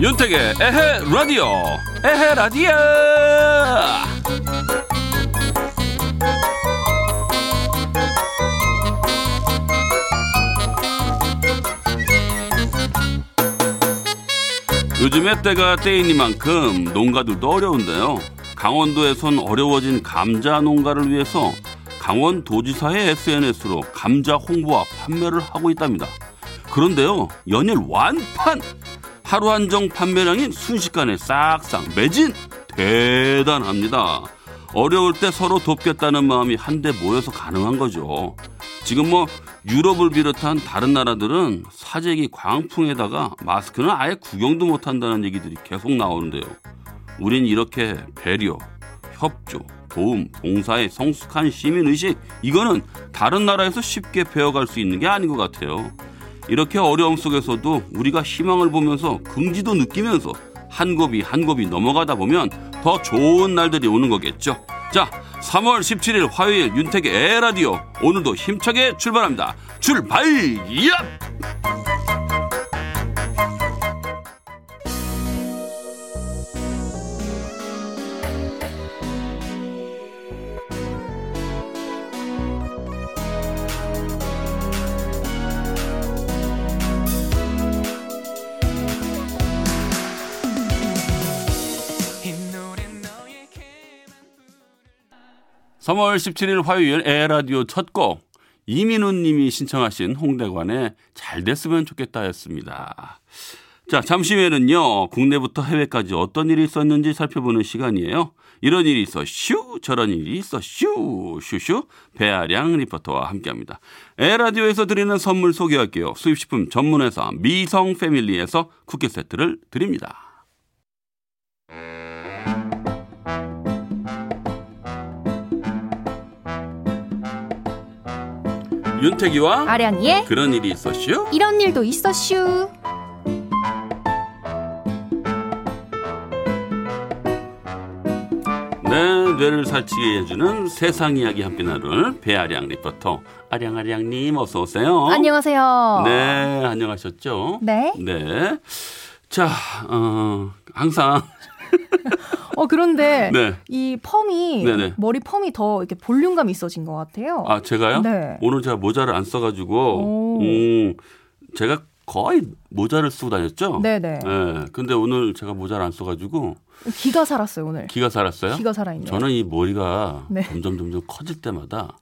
윤택의 에헤 라디오. 에헤 라디오 요즘에 때가 때이니만큼 농가들도 어려운데요. 강원도에선 어려워진 감자 농가를 위해서 강원도지사의 SNS로 감자 홍보와 판매를 하고 있답니다. 그런데요, 연일 완판! 하루 한정 판매량이 순식간에 싹싹 매진! 대단합니다. 어려울 때 서로 돕겠다는 마음이 한데 모여서 가능한 거죠. 지금 뭐 유럽을 비롯한 다른 나라들은 사재기 광풍에다가 마스크는 아예 구경도 못 한다는 얘기들이 계속 나오는데요. 우린 이렇게 배려, 협조, 도움, 봉사의 성숙한 시민의식, 이거는 다른 나라에서 쉽게 배워갈 수 있는 게 아닌 것 같아요. 이렇게 어려움 속에서도 우리가 희망을 보면서 긍지도 느끼면서 한 곱이 한 곱이 넘어가다 보면 더 좋은 날들이 오는 거겠죠. 자, 3월 17일 화요일 윤택의 에라디오 오늘도 힘차게 출발합니다. 출발! 야! 3월 17일 화요일 에라디오 첫 곡 이민우 님이 신청하신 홍대관의 잘 됐으면 좋겠다였습니다. 자, 잠시 후에는요. 국내부터 해외까지 어떤 일이 있었는지 살펴보는 시간이에요. 이런 일이 있어 슈 저런 일이 있어 슈 슈슈 배아량 리포터와 함께합니다. 에라디오에서 드리는 선물 소개할게요. 수입식품 전문회사 미성 패밀리에서 쿠키 세트를 드립니다. 윤태기와 아량이의 그런 일이 있었슈? 이런 일도 있었슈. 네, 뇌를 살찌게 해주는 세상 이야기 함께 나눌 배아량 리포터 아량아량님 어서 오세요. 안녕하세요. 네, 안녕하셨죠? 네. 네. 자, 어, 항상 어 그런데 네. 이 펌이 네네. 머리 펌이 더 이렇게 볼륨감 있어진 것 같아요. 아 제가요? 네. 오늘 제가 모자를 안 써가지고 오. 음, 제가 거의 모자를 쓰고 다녔죠. 네네. 네. 근데 오늘 제가 모자를 안 써가지고 기가 살았어요 오늘. 기가 살았어요. 기가 살아있네요. 저는 이 머리가 네. 점점 점점 커질 때마다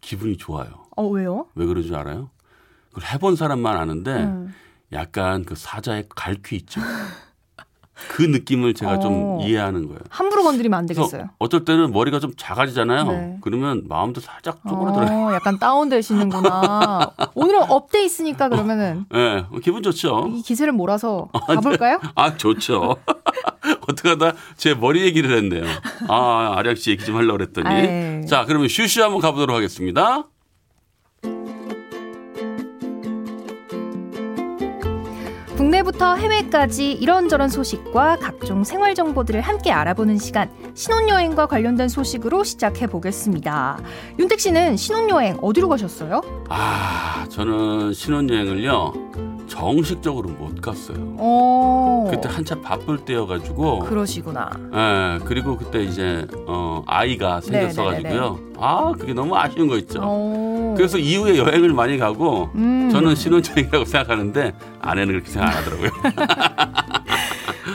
기분이 좋아요. 어 왜요? 왜 그런 줄 알아요? 그걸 해본 사람만 아는데 음. 약간 그 사자의 갈퀴 있죠. 그 느낌을 제가 좀 어. 이해하는 거예요. 함부로 건드리면 안 되겠어요. 어떨 때는 머리가 좀 작아지잖아요. 네. 그러면 마음도 살짝 쪼그라들어요. 어, 약간 다운되시는구나. 오늘은 업돼 있으니까 그러면은 예, 기분 좋죠. 이 기세를 몰아서 가볼까요? 아, 좋죠. 어떻게 하다 제 머리 얘기를 했네요. 아, 아량 씨 얘기 좀 하려고 그랬더니. 아이. 자, 그러면 슈슈 한번 가보도록 하겠습니다. 국내부터 해외까지 이런저런 소식과 각종 생활 정보들을 함께 알아보는 시간 신혼여행과 관련된 소식으로 시작해 보겠습니다. 윤택 씨는 신혼여행 어디로 가셨어요? 아, 저는 신혼여행을요, 정식적으로 못 갔어요. 어. 그때 한참 바쁠 때여가지고. 그러시구나. 예, 그리고 그때 이제, 어, 아이가 생겼어가지고요. 네네네네. 아, 그게 너무 아쉬운 거 있죠. 어. 그래서 이후에 여행을 많이 가고, 음. 저는 신혼여행이라고 생각하는데, 아내는 그렇게 생각 안 하더라고요.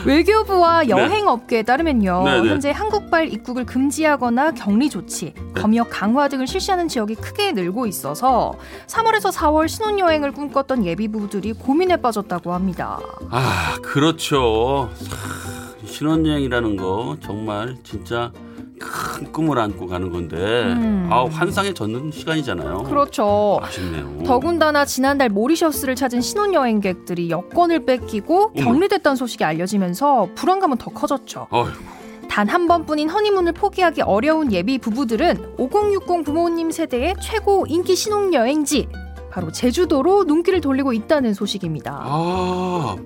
외교부와 여행업계에 따르면요. 네, 네. 현재 한국발 입국을 금지하거나 격리 조치, 네. 검역 강화 등을 실시하는 지역이 크게 늘고 있어서 3월에서 4월 신혼여행을 꿈꿨던 예비부부들이 고민에 빠졌다고 합니다. 아, 그렇죠. 사, 신혼여행이라는 거 정말 진짜 큰 꿈을 안고 가는 건데, 음. 아, 환상에 젖는 시간이잖아요. 그렇죠. 아쉽네요. 더군다나 지난달 모리셔스를 찾은 신혼여행객들이 여권을 뺏기고. 격리됐다는 소식이 알려지면서 불안감은 더 커졌죠. 어휴, 단한 번뿐인 허니문을 포기하기 어려운 예비 부부들은 5060 부모님 세대의 최고 인기 신혼여행지 바로 제주도로 눈길을 돌리고 있다는 소식입니다. 아,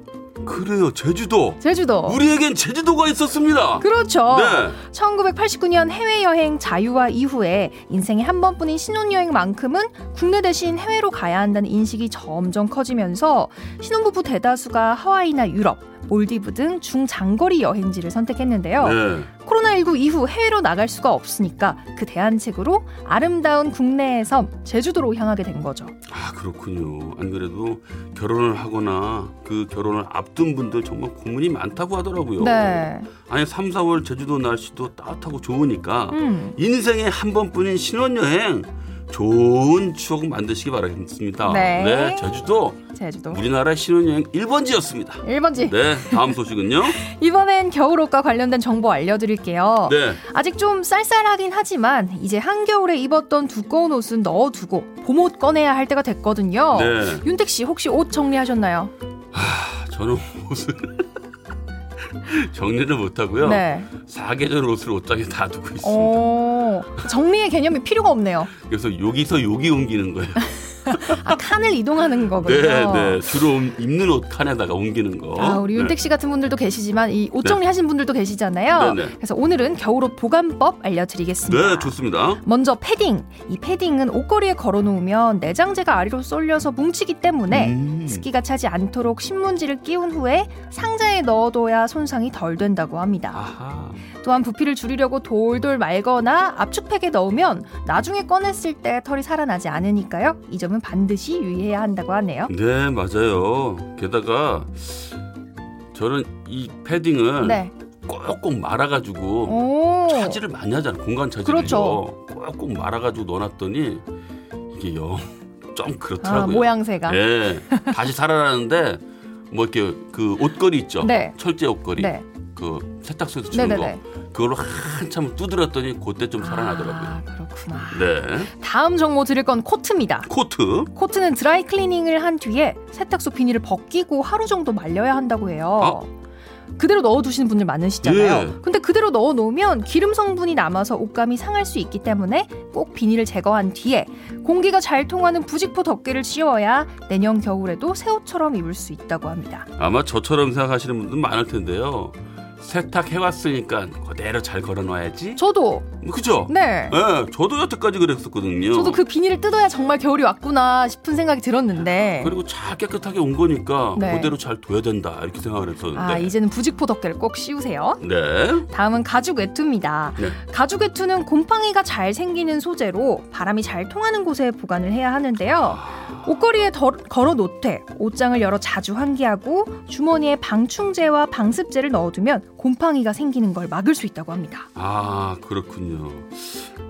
그래요, 제주도. 제주도. 우리에겐 제주도가 있었습니다. 그렇죠. 네. 1989년 해외여행 자유화 이후에 인생에 한 번뿐인 신혼여행만큼은 국내 대신 해외로 가야 한다는 인식이 점점 커지면서 신혼부부 대다수가 하와이나 유럽, 몰디브 등 중장거리 여행지를 선택했는데요. 네. 코로나19 이후 해외로 나갈 수가 없으니까 그 대안책으로 아름다운 국내의 섬 제주도로 향하게 된 거죠. 아, 그렇군요. 안 그래도 결혼을 하거나 그 결혼을 앞둔 분들 정말 고민이 많다고 하더라고요. 네. 아니, 3, 4월 제주도 날씨도 따뜻하고 좋으니까 음. 인생에 한 번뿐인 신혼여행 좋은 추억 만드시기 바라겠습니다. 네. 제주도 제주도. 우리나라의 신혼여행 1번지였습니다. 1번지. 네, 다음 소식은요. 이번엔 겨울옷과 관련된 정보 알려드릴게요. 네. 아직 좀 쌀쌀하긴 하지만 이제 한겨울에 입었던 두꺼운 옷은 넣어두고 봄옷 꺼내야 할 때가 됐거든요. 네. 윤택 씨 혹시 옷 정리하셨나요? 저는 옷을 정리를 못 하고요. 네. 사계절 옷을 옷장에 다 두고 있습니다. 어, 정리의 개념이 필요가 없네요. 그래서 여기서 여기 옮기는 거예요. 아, 칸을 이동하는 거군요. 네, 네. 주로 옮- 입는 옷 칸에다가 옮기는 거. 아, 우리 윤택 씨 같은 분들도 계시지만 이 옷 정리 하신 분들도 계시잖아요. 네, 네. 그래서 오늘은 겨울옷 보관법 알려드리겠습니다. 네, 좋습니다. 먼저 패딩. 이 패딩은 옷걸이에 걸어놓으면 내장재가 아래로 쏠려서 뭉치기 때문에 음. 습기가 차지 않도록 신문지를 끼운 후에 상자에 넣어둬야 손상이 덜 된다고 합니다. 아하. 또한 부피를 줄이려고 돌돌 말거나 압축팩에 넣으면 나중에 꺼냈을 때 털이 살아나지 않으니까요. 이 점은 반 드시 유의해야 한다고 하네요. 네, 맞아요. 게다가 저는 이 패딩을 네. 꼭꼭 말아가지고 오. 차지를 많이 하잖아요. 공간 차지를. 그렇죠. 꼭꼭 말아가지고 넣어놨더니 이게 영 좀 아, 그렇더라고요. 모양새가. 예. 다시 살아나는데 뭐 이렇게 그 옷걸이 있죠. 네. 철제 옷걸이. 네. 그 세탁소에서 주는 네네네. 거. 그걸로 한참 두드렸더니 그때 좀 살아나더라고요. 아, 그렇구나. 네. 다음 정보 드릴 건 코트입니다. 코트. 코트는 드라이 클리닝을 한 뒤에 세탁소 비닐을 벗기고 하루 정도 말려야 한다고 해요. 그대로 넣어두시는 분들 많으시잖아요. 아. 예. 근데 그대로 넣어놓으면 기름 성분이 남아서 옷감이 상할 수 있기 때문에 꼭 비닐을 제거한 뒤에 공기가 잘 통하는 부직포 덮개를 씌워야 내년 겨울에도 새 옷처럼 입을 수 있다고 합니다. 아마 저처럼 생각하시는 분들 많을 텐데요. 세탁해왔으니까 그대로 잘 걸어놔야지. 저도 그죠? 네. 예, 저도 여태까지 그랬었거든요. 저도 그 비닐을 뜯어야 정말 겨울이 왔구나 싶은 생각이 들었는데 그리고 잘 깨끗하게 온 거니까 네. 그대로 잘 둬야 된다 이렇게 생각을 했었는데. 아 이제는 부직포 덮개를 꼭 씌우세요. 네. 다음은 가죽 외투입니다. 네. 가죽 외투는 곰팡이가 잘 생기는 소재로 바람이 잘 통하는 곳에 보관을 해야 하는데요. 옷걸이에 덜- 걸어 놓되 옷장을 열어 자주 환기하고 주머니에 방충제와 방습제를 넣어두면 곰팡이가 생기는 걸 막을 수 있다고 합니다. 아 그렇군요.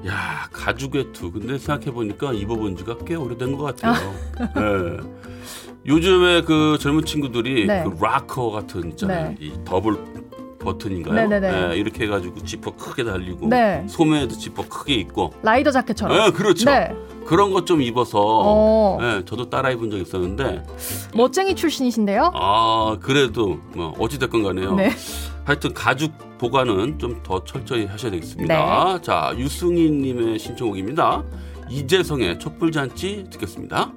야 가죽 외투. 근데 생각해 보니까 입어본 지가 꽤 오래된 것 같아요. 네. 요즘에 그 젊은 친구들이 네. 그 락커 같은 있잖아요. 네. 이 더블 버튼인가요? 네네네. 네, 이렇게 해가지고 지퍼 크게 달리고 네. 소매에도 지퍼 크게 있고. 라이더 자켓처럼. 네, 그렇죠. 네. 그런 것 좀 입어서 어, 네, 저도 따라 입은 적 있었는데 멋쟁이 출신이신데요? 아 그래도 뭐 어찌됐건 간에요. 네. 하여튼 가죽 보관은 좀 더 철저히 하셔야 되겠습니다. 네. 자 유승희님의 신청곡입니다. 이재성의 촛불잔치 듣겠습니다.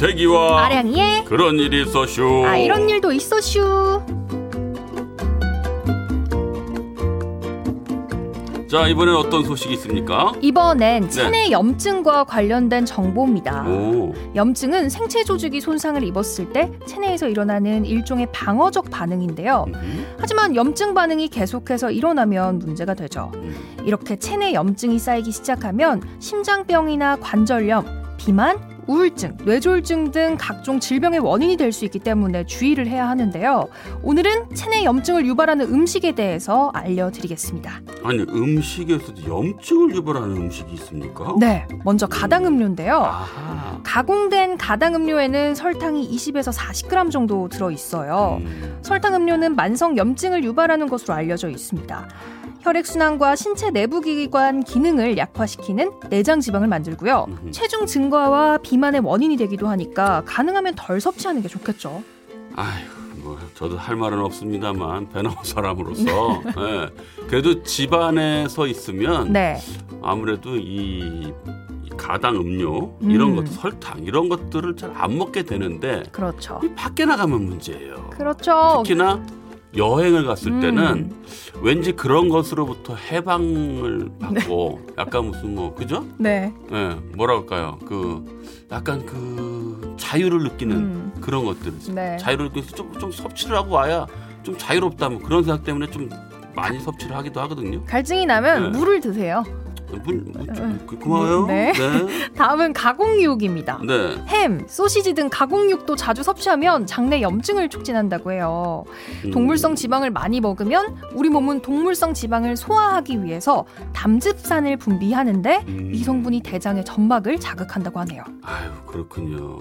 태기와 아량이의 그런 일이 있었슈. 아 이런 일도 있었슈. 자 이번엔 어떤 소식이 있습니까? 이번엔 체내 염증과 관련된 정보입니다. 네. 오, 염증은 생체 조직이 손상을 입었을 때 체내에서 일어나는 일종의 방어적 반응인데요. 음, 하지만 염증 반응이 계속해서 일어나면 문제가 되죠. 음. 이렇게 체내 염증이 쌓이기 시작하면 심장병이나 관절염, 비만, 우울증, 뇌졸중 등 각종 질병의 원인이 될 수 있기 때문에 주의를 해야 하는데요. 오늘은 체내 염증을 유발하는 음식에 대해서 알려드리겠습니다. 아니 음식에서도 염증을 유발하는 음식이 있습니까? 네, 먼저 가당 음료인데요. 아하. 가공된 가당 음료에는 설탕이 20에서 40g 정도 들어 있어요. 음. 설탕 음료는 만성 염증을 유발하는 것으로 알려져 있습니다. 혈액순환과 신체 내부 기관 기능을 약화시키는 내장 지방을 만들고요. 음흠. 체중 증가와 비만의 원인이 되기도 하니까 가능하면 덜 섭취하는 게 좋겠죠. 아휴, 뭐 저도 할 말은 없습니다만 배 나온 사람으로서 예, 그래도 집안에서 있으면 네. 아무래도 이, 이 가당 음료 이런 음. 것 설탕 이런 것들을 잘 안 먹게 되는데 그렇죠. 이 밖에 나가면 문제예요. 그렇죠. 특히나 여행을 갔을 음. 때는 왠지 그런 것으로부터 해방을 받고 약간 무슨 뭐 그죠? 네. 예, 뭐라 할까요? 그 약간 그 자유를 느끼는 음. 그런 것들. 네. 자유를 느껴서 좀, 좀 섭취를 하고 와야 좀 자유롭다 뭐 그런 생각 때문에 좀 많이 섭취를 하기도 하거든요. 갈증이 나면 네. 물을 드세요. 물, 물 좀, 그- 고마워요. 네. 네. 다음은 가공육입니다. 네. 햄, 소시지 등 가공육도 자주 섭취하면 장내 염증을 촉진한다고 해요. 음. 동물성 지방을 많이 먹으면 우리 몸은 동물성 지방을 소화하기 위해서 담즙산을 분비하는데 음. 이 성분이 대장의 점막을 자극한다고 하네요. 아유 그렇군요.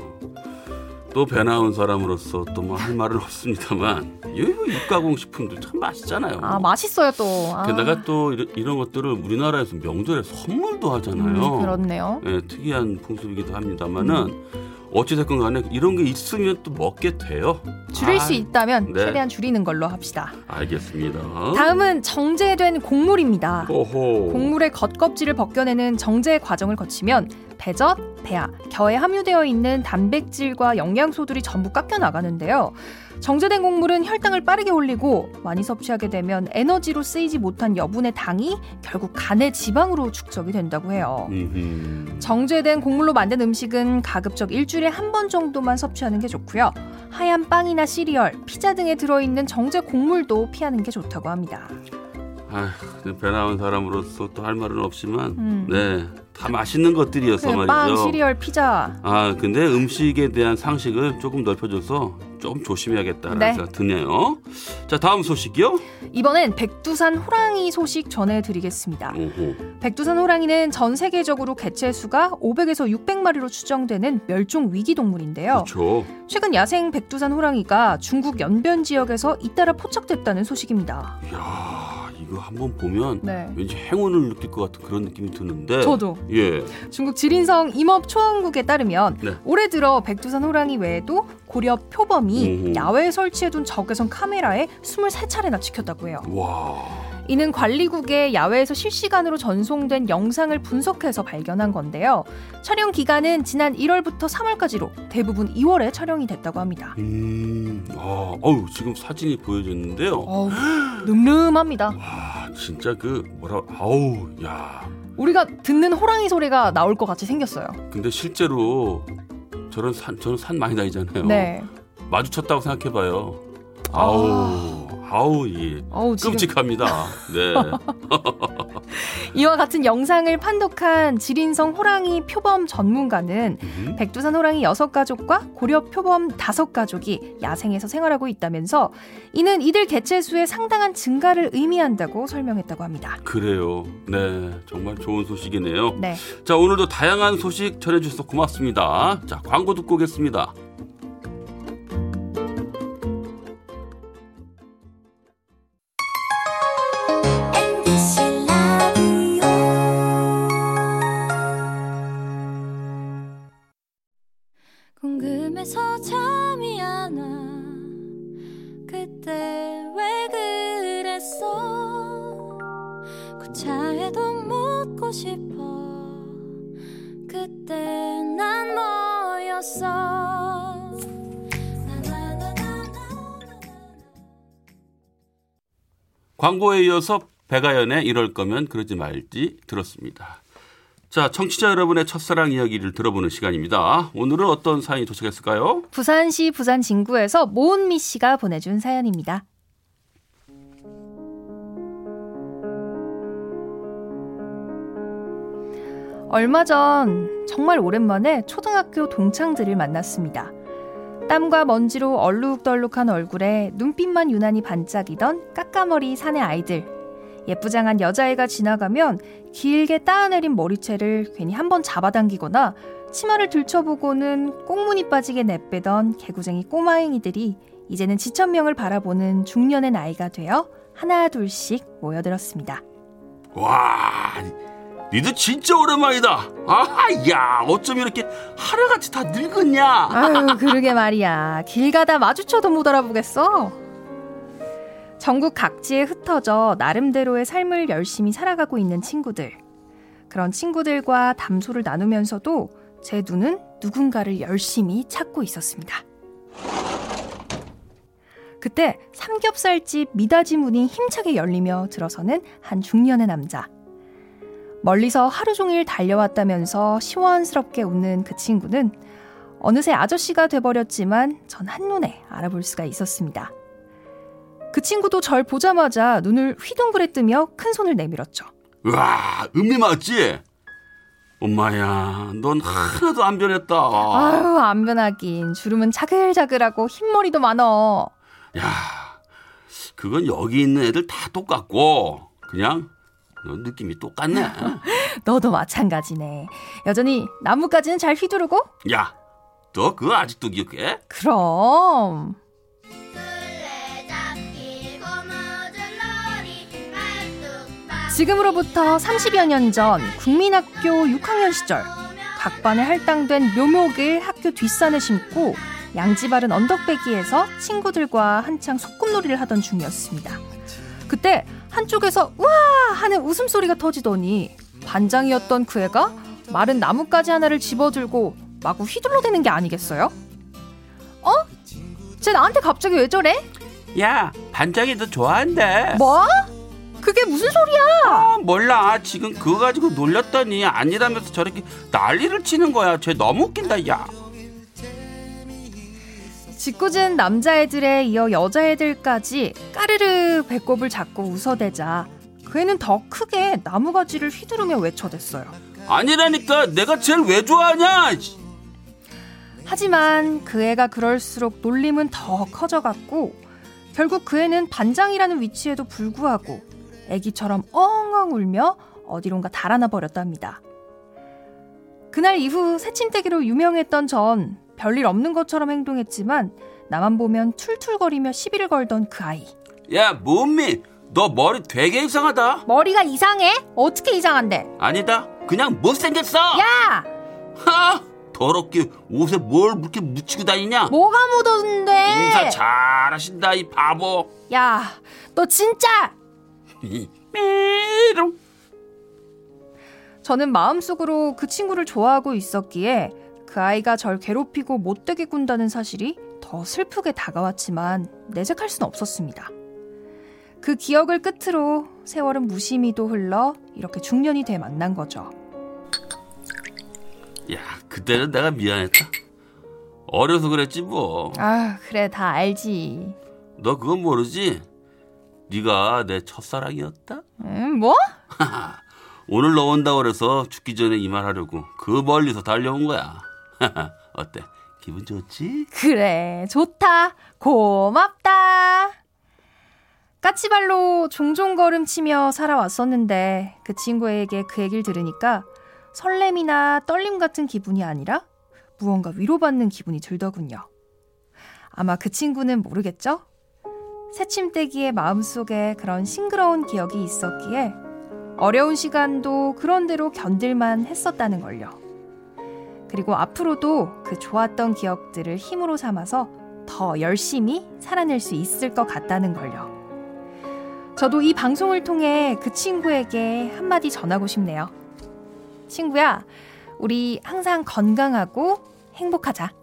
또 배 나온 사람으로서 또 뭐 할 말은 없습니다만 이 육가공 식품들 참 맛있잖아요. 아 맛있어요 또. 아, 게다가 또 이런, 이런 것들을 우리나라에서 명절에 선물도 하잖아요. 음, 그렇네요. 예, 특이한 풍습이기도 합니다만은 어찌됐건 간에 이런 게 있으면 또 먹게 돼요. 줄일 아, 수 있다면 네. 최대한 줄이는 걸로 합시다. 알겠습니다. 다음은 정제된 곡물입니다. 오호. 곡물의 겉껍질을 벗겨내는 정제 과정을 거치면 배젖, 배아, 겨에 함유되어 있는 단백질과 영양소들이 전부 깎여 나가는데요. 정제된 곡물은 혈당을 빠르게 올리고 많이 섭취하게 되면 에너지로 쓰이지 못한 여분의 당이 결국 간의 지방으로 축적이 된다고 해요. 음흠. 정제된 곡물로 만든 음식은 가급적 일주일에 한 번 정도만 섭취하는 게 좋고요. 하얀 빵이나 시리얼, 피자 등에 들어있는 정제 곡물도 피하는 게 좋다고 합니다. 아휴, 배 나온 사람으로서 또 할 말은 없지만 음. 네, 다 맛있는 것들이어서 그 말이죠. 빵, 시리얼, 피자 아, 근데 음식에 대한 상식을 조금 넓혀줘서 좀 조심해야겠다라는 네. 생각 드네요. 자, 다음 소식이요. 이번엔 백두산 호랑이 소식 전해드리겠습니다. 오호. 백두산 호랑이는 전 세계적으로 개체 수가 500에서 600마리로 추정되는 멸종 위기 동물인데요. 그렇죠. 최근 야생 백두산 호랑이가 중국 연변 지역에서 잇따라 포착됐다는 소식입니다. 이야, 이거 한번 보면 네. 왠지 행운을 느낄 것 같은 그런 느낌이 드는데. 저도 예. 중국 지린성 임업 초원국에 따르면 네. 올해 들어 백두산 호랑이 외에도 고려 표범이 음. 야외에 설치해둔 적외선 카메라에 23차례나 찍혔다고 해요. 와. 이는 관리국의 야외에서 실시간으로 전송된 영상을 분석해서 발견한 건데요. 촬영 기간은 지난 1월부터 3월까지로 대부분 2월에 촬영이 됐다고 합니다. 음. 아, 어우, 지금 사진이 보여졌는데요. 어우, 늠름합니다. 와, 진짜 그 뭐라 아우, 야. 우리가 듣는 호랑이 소리가 나올 것 같이 생겼어요. 근데 실제로 저런 산 저는 산 많이 다니잖아요. 네. 마주쳤다고 생각해 봐요. 아우. 아 우, 이 어우, 끔찍합니다. 네. 이와 같은 영상을 판독한 지린성 호랑이 표범 전문가는 음. 백두산 호랑이 6가족과 고려 표범 5가족이 야생에서 생활하고 있다면서 이는 이들 개체 수의 상당한 증가를 의미한다고 설명했다고 합니다. 그래요. 네. 정말 좋은 소식이네요. 네. 자, 오늘도 다양한 소식 전해 주셔서 고맙습니다. 자, 광고 듣고 오겠습니다. 나나나나나나나 광고에 이어서 배가연의 이럴 거면 그러지 말지 들었습니다. 자, 청취자 여러분의 첫사랑 이야기를 들어보는 시간입니다. 오늘은 어떤 사연이 도착했을까요? 부산시 부산 진구에서 모은미 씨가 보내준 사연입니다. 얼마 전 정말 오랜만에 초등학교 동창들을 만났습니다. 땀과 먼지로 얼룩덜룩한 얼굴에 눈빛만 유난히 반짝이던 까까머리 사내 아이들. 예쁘장한 여자애가 지나가면 길게 따내린 머리채를 괜히 한번 잡아당기거나 치마를 들춰보고는 꽁무니 빠지게 내빼던 개구쟁이 꼬마행이들이 이제는 지천명을 바라보는 중년의 나이가 되어 하나 둘씩 모여들었습니다. 와, 니들 진짜 오랜만이다. 아, 야, 어쩜 이렇게 하루같이 다 늙었냐? 아유, 그러게 말이야. 길 가다 마주쳐도 못 알아보겠어. 전국 각지에 흩어져 나름대로의 삶을 열심히 살아가고 있는 친구들. 그런 친구들과 담소를 나누면서도 제 눈은 누군가를 열심히 찾고 있었습니다. 그때 삼겹살집 미닫이 문이 힘차게 열리며 들어서는 한 중년의 남자. 멀리서 하루 종일 달려왔다면서 시원스럽게 웃는 그 친구는 어느새 아저씨가 돼버렸지만 전 한눈에 알아볼 수가 있었습니다. 그 친구도 절 보자마자 눈을 휘둥그레 뜨며 큰 손을 내밀었죠. 와, 은미 맞지? 엄마야, 넌 하나도 안 변했다. 아유, 안 변하긴. 주름은 자글자글하고 흰머리도 많어. 야, 그건 여기 있는 애들 다 똑같고, 그냥 너 느낌이 똑같네. 너도 마찬가지네. 여전히 나뭇가지는 잘 휘두르고? 야, 너 그거 아직도 기억해? 그럼. 지금으로부터 30여 년 전 국민학교 6학년 시절 각반에 할당된 묘목을 학교 뒷산에 심고 양지 바른 언덕배기에서 친구들과 한창 소꿉놀이를 하던 중이었습니다. 그때 한쪽에서 우와 하는 웃음소리가 터지더니 반장이었던 그 애가 마른 나뭇가지 하나를 집어들고 마구 휘둘러대는 게 아니겠어요? 어? 쟤 나한테 갑자기 왜 저래? 야, 반장이 너 좋아한대. 뭐? 그게 무슨 소리야? 아, 몰라. 지금 그거 가지고 놀렸더니 아니라면서 저렇게 난리를 치는 거야. 쟤 너무 웃긴다, 야. 짓궂은 남자애들에 이어 여자애들까지 까르르 배꼽을 잡고 웃어대자 그 애는 더 크게 나무가지를 휘두르며 외쳐댔어요. 아니라니까 내가 쟤를 왜 좋아하냐? 하지만 그 애가 그럴수록 놀림은 더 커져갔고 결국 그 애는 반장이라는 위치에도 불구하고 애기처럼 엉엉 울며 어디론가 달아나 버렸답니다. 그날 이후 새침대기로 유명했던 전 별일 없는 것처럼 행동했지만 나만 보면 툴툴거리며 시비를 걸던 그 아이. 야, 몸미, 너 머리 되게 이상하다. 머리가 이상해? 어떻게 이상한데? 아니다. 그냥 못생겼어. 야! 하! 더럽게 옷에 뭘 그렇게 묻히고 다니냐? 뭐가 묻었는데? 인사 잘하신다, 이 바보. 야, 너 진짜! 저는 마음속으로 그 친구를 좋아하고 있었기에 그 아이가 절 괴롭히고 못되게 군다는 사실이 더 슬프게 다가왔지만 내색할 수는 없었습니다. 그 기억을 끝으로 세월은 무심히도 흘러 이렇게 중년이 돼 만난 거죠. 야, 그때는 내가 미안했다. 어려서 그랬지 뭐. 아, 그래 다 알지. 너 그건 모르지? 네가 내 첫사랑이었다? 음, 뭐? 오늘 너 온다 그래서 죽기 전에 이 말 하려고 그 멀리서 달려온 거야. 어때? 기분 좋지? 그래, 좋다. 고맙다. 까치발로 종종 걸음치며 살아왔었는데 그 친구에게 그 얘기를 들으니까 설렘이나 떨림 같은 기분이 아니라 무언가 위로받는 기분이 들더군요. 아마 그 친구는 모르겠죠? 새침대기의 마음속에 그런 싱그러운 기억이 있었기에 어려운 시간도 그런대로 견딜만 했었다는 걸요. 그리고 앞으로도 그 좋았던 기억들을 힘으로 삼아서 더 열심히 살아낼 수 있을 것 같다는 걸요. 저도 이 방송을 통해 그 친구에게 한마디 전하고 싶네요. 친구야, 우리 항상 건강하고 행복하자.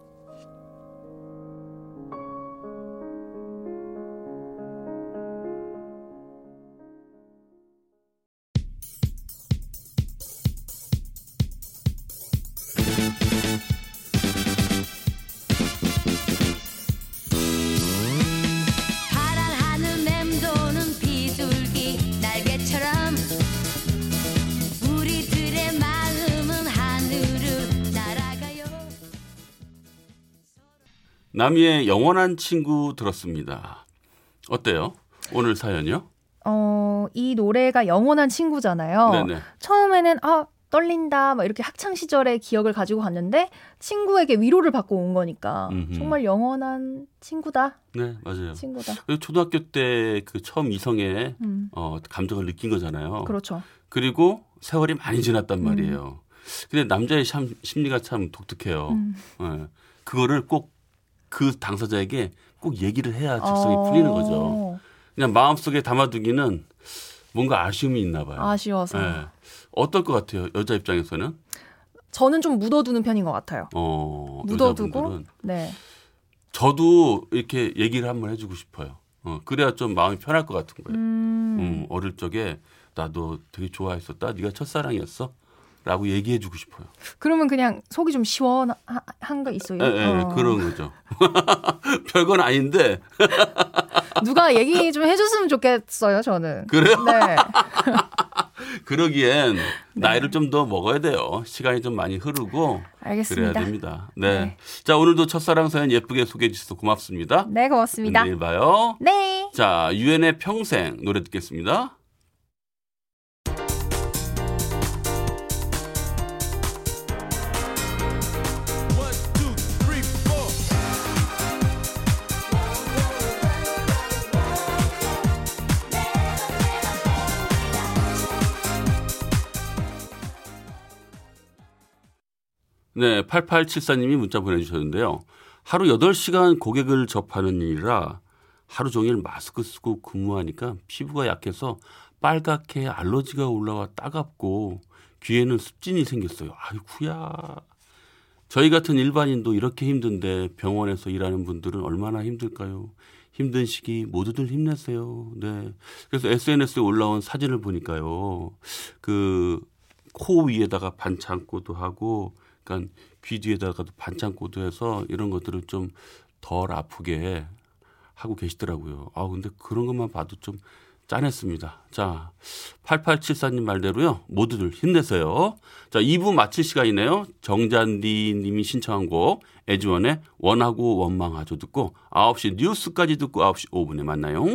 남이의 영원한 친구 들었습니다. 어때요? 오늘 사연이요? 어, 이 노래가 영원한 친구잖아요. 네네. 처음에는 아 떨린다 막 이렇게 학창 시절의 기억을 가지고 갔는데 친구에게 위로를 받고 온 거니까 음흠. 정말 영원한 친구다 네, 맞아요. 친구다. 그리고 초등학교 때 그 처음 이성의 음, 어, 감정을 느낀 거잖아요. 그렇죠. 그리고 세월이 많이 지났단 말이에요. 근데 남자의 참, 심리가 참 독특해요. 음. 예. 그거를 꼭 그 당사자에게 꼭 얘기를 해야 직성이 풀리는 거죠. 어, 그냥 마음속에 담아두기는 뭔가 아쉬움이 있나 봐요. 아쉬워서 예. 어떨 것 같아요? 여자 입장에서는? 저는 좀 묻어두는 편인 것 같아요. 어, 묻어두고 여자분들은 네. 저도 이렇게 얘기를 한번 해주고 싶어요. 어, 그래야 좀 마음이 편할 것 같은 거예요. 음, 음, 어릴 적에 나도 되게 좋아했었다. 네가 첫사랑이었어. 라고 얘기해 주고 싶어요. 그러면 그냥 속이 좀 시원한 거 있어요. 예, 예, 어. 그런 거죠. 별건 아닌데 누가 얘기 좀 해줬으면 좋겠어요. 저는. 그래요? 네. 그러기엔 나이를 좀 더 먹어야 돼요. 시간이 좀 많이 흐르고 알겠습니다. 그래야 됩니다. 네. 네. 자 오늘도 첫사랑 사연 예쁘게 소개해 주셔서 고맙습니다. 네, 고맙습니다. 내일 봐요. 네. 자 유엔의 평생 노래 듣겠습니다. 네, 8874님이 문자 보내주셨는데요. 하루 8시간 고객을 접하는 일이라 하루 종일 마스크 쓰고 근무하니까 피부가 약해서 빨갛게 알러지가 올라와 따갑고 귀에는 습진이 생겼어요. 아이쿠야. 저희 같은 일반인도 이렇게 힘든데 병원에서 일하는 분들은 얼마나 힘들까요? 힘든 시기 모두들 힘내세요. 네. 그래서 SNS에 올라온 사진을 보니까요. 그 코 위에다가 반창고도 하고 그러니까 귀 뒤에다가도 반창 고도 해서 이런 것들을 좀 덜 아프게 하고 계시더라고요. 아 근데 그런 것만 봐도 좀 짠했습니다. 자, 8874님 말대로요. 모두들 힘내세요. 자, 2부 마칠 시간이네요. 정잔디 님이 신청한 곡 애주원의 원하고 원망하죠 듣고 9시 뉴스까지 듣고 9시 5분에 만나요.